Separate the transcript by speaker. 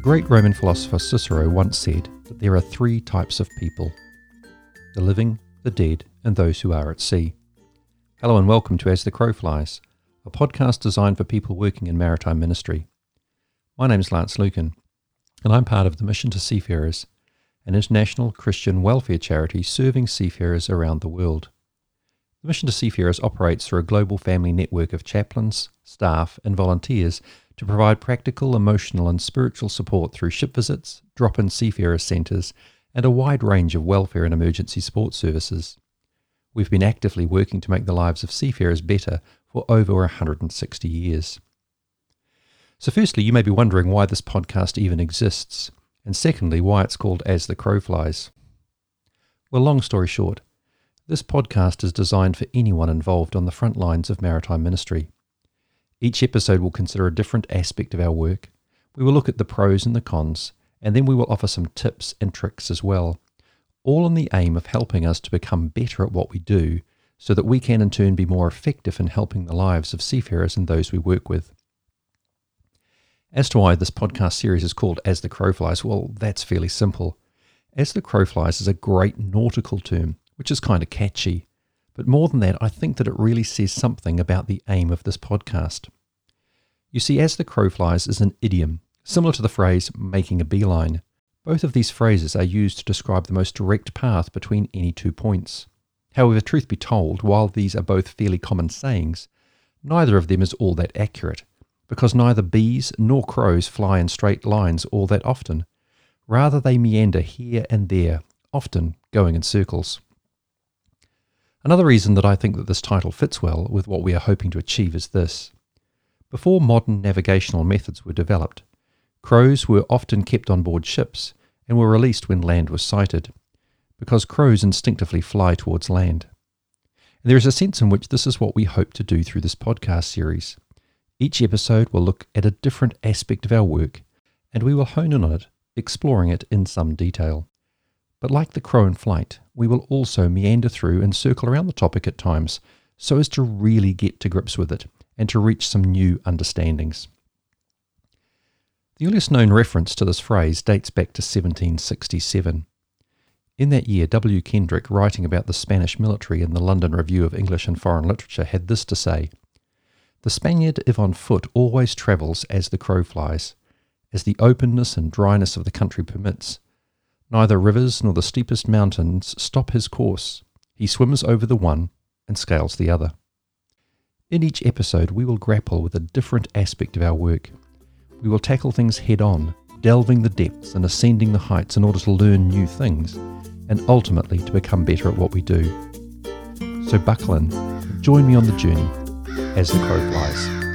Speaker 1: great Roman philosopher Cicero once said that there are three types of people the living, the dead, and those who are at sea. Hello and welcome to As the Crow Flies, a podcast designed for people working in maritime ministry. My name is Lance Lucan, and I'm part of the Mission to Seafarers, an international Christian welfare charity serving seafarers around the world. The Mission to Seafarers operates through a global family network of chaplains, staff, and volunteers to provide practical, emotional, and spiritual support through ship visits, drop in seafarers centres, and a wide range of welfare and emergency support services. We've been actively working to make the lives of seafarers better for over 160 years. So, firstly, you may be wondering why this podcast even exists, and secondly, why it's called As the Crow Flies. Well, long story short, this podcast is designed for anyone involved on the front lines of maritime ministry. Each episode will consider a different aspect of our work. We will look at the pros and the cons, and then we will offer some tips and tricks as well, all in the aim of helping us to become better at what we do so that we can in turn be more effective in helping the lives of seafarers and those we work with. As to why this podcast series is called As the Crow Flies, well, that's fairly simple. As the Crow Flies is a great nautical term, which is kind of catchy. But more than that, I think that it really says something about the aim of this podcast. You see, as the crow flies is an idiom, similar to the phrase making a beeline. Both of these phrases are used to describe the most direct path between any two points. However, truth be told, while these are both fairly common sayings, neither of them is all that accurate, because neither bees nor crows fly in straight lines all that often. Rather, they meander here and there, often going in circles. Another reason that I think that this title fits well with what we are hoping to achieve is this. Before modern navigational methods were developed, crows were often kept on board ships and were released when land was sighted, because crows instinctively fly towards land. And there is a sense in which this is what we hope to do through this podcast series. Each episode will look at a different aspect of our work, and we will hone in on it, exploring it in some detail. But like the crow in flight, we will also meander through and circle around the topic at times so as to really get to grips with it and to reach some new understandings. The earliest known reference to this phrase dates back to 1767. In that year, W. Kendrick, writing about the Spanish military in the London Review of English and Foreign Literature, had this to say The Spaniard, if on foot, always travels as the crow flies, as the openness and dryness of the country permits Neither rivers nor the steepest mountains stop his course. He swims over the one and scales the other. In each episode, we will grapple with a different aspect of our work. We will tackle things head on, delving the depths and ascending the heights in order to learn new things and ultimately to become better at what we do. So buckle in, join me on the journey as the crow flies.